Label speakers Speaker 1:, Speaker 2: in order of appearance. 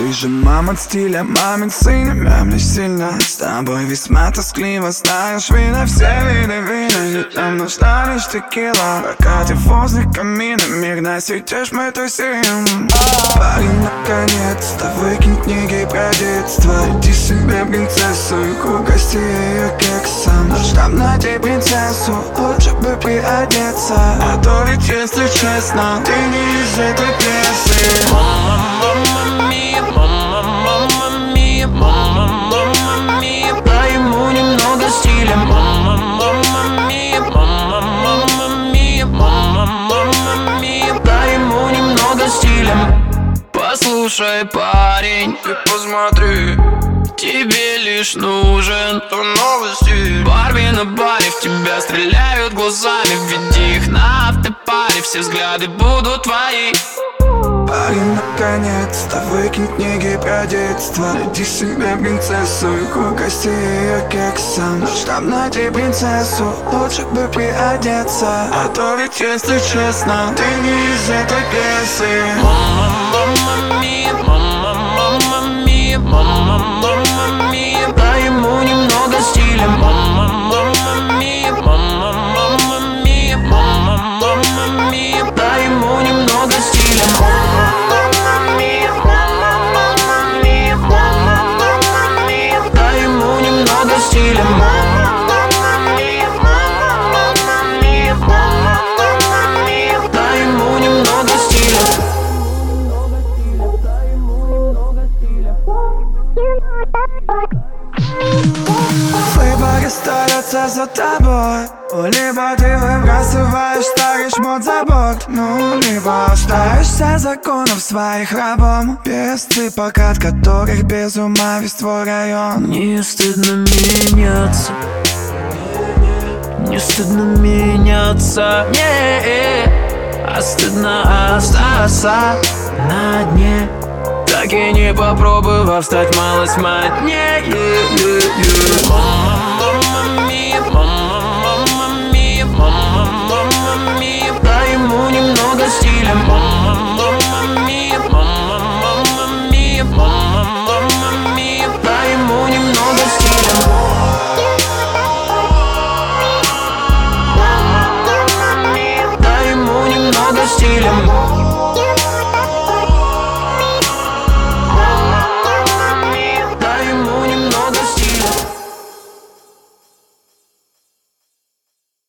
Speaker 1: Ты же мама стиля, мамин сын. Мямлишь сильно С тобой весьма тоскливо. Знаешь, вина, все виды вина. И нам нужна лишь текила. Пока ты возле камина. Мирно сидишь, мы тусим. Парень, наконец-то Выкинь книги про детство Иди себе принцессу И угости ее кексом. Штаб найди принцессу Лучше бы приодеться. А то ведь, если честно Ты не из этой пьесы
Speaker 2: стиля Послушай, парень,
Speaker 1: Ты посмотри,
Speaker 2: тебе лишь нужен
Speaker 1: то новости.
Speaker 2: Барби на баре в тебя стреляют глазами. Введи их на автопаре, все взгляды будут твои.
Speaker 1: Парень, наконец-то выкинь книги про детство. Найди себе принцессу и угости ее кексом. Штаб найди принцессу, лучше бы приодеться А то ведь, если честно, ты не из этой пьесы остается за тобой. Либо ты выбрасываешь старый шмот за борт Ну, либо остаешься законов своих рабом. Без цыпок, от которых без ума весь твой район.
Speaker 2: Не стыдно меняться. Не стыдно меняться. Не, а стыдно остаться на дне. Так и не попробовав стать малость моднее Мама, мама, мия, дай ему немного стиля Мама, мама, мия, мама, мама, мия дай ему немного стиля Мама, мама, дай ему немного стиля